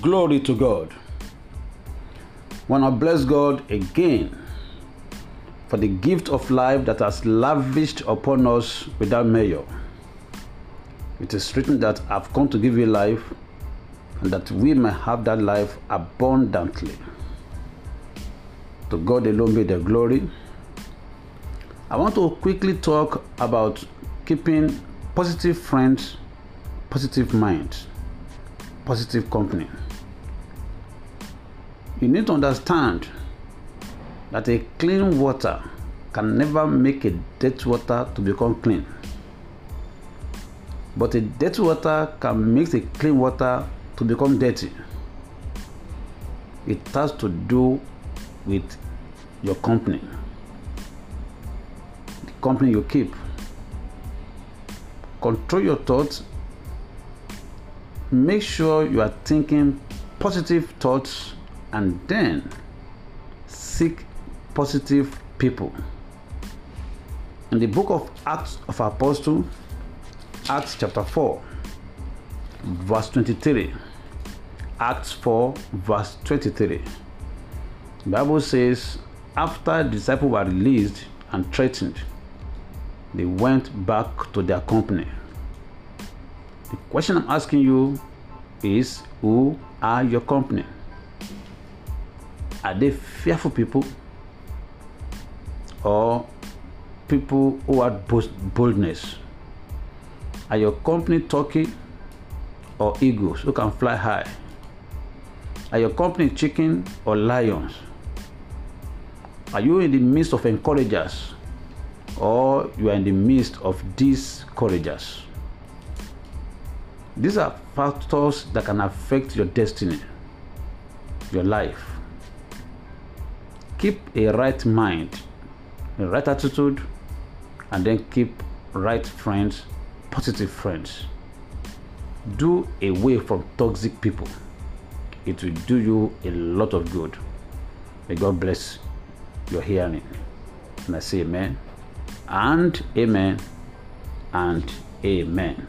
Glory to God. Want to bless God again for the gift of life that has lavished upon us without measure. It is written that I've come to give you life and that we may have that life abundantly. To God alone be the glory. I want to quickly talk about keeping positive friends, positive minds, positive company. You need to understand that a clean water can never make a dirty water to become clean. But a dirty water can make a clean water to become dirty. It has to do with your company, the company you keep. Control your thoughts. Make sure you are thinking positive thoughts and then seek positive people. In the book of Acts of Apostles, Acts chapter 4, verse 23. Acts 4, verse 23. The Bible says, after the disciples were released and threatened, they went back to their company. The question I'm asking you is who are your company? Are they fearful people or people who have boldness? Are your company turkey or eagles who can fly high? Are your company chicken or lions? Are you in the midst of encouragers or you are in the midst of discouragers? These are factors that can affect your destiny, your life. Keep a right mind, a right attitude, and then keep right friends, positive friends. Do away from toxic people. It will do you a lot of good. May God bless your hearing. And I say amen and amen and amen.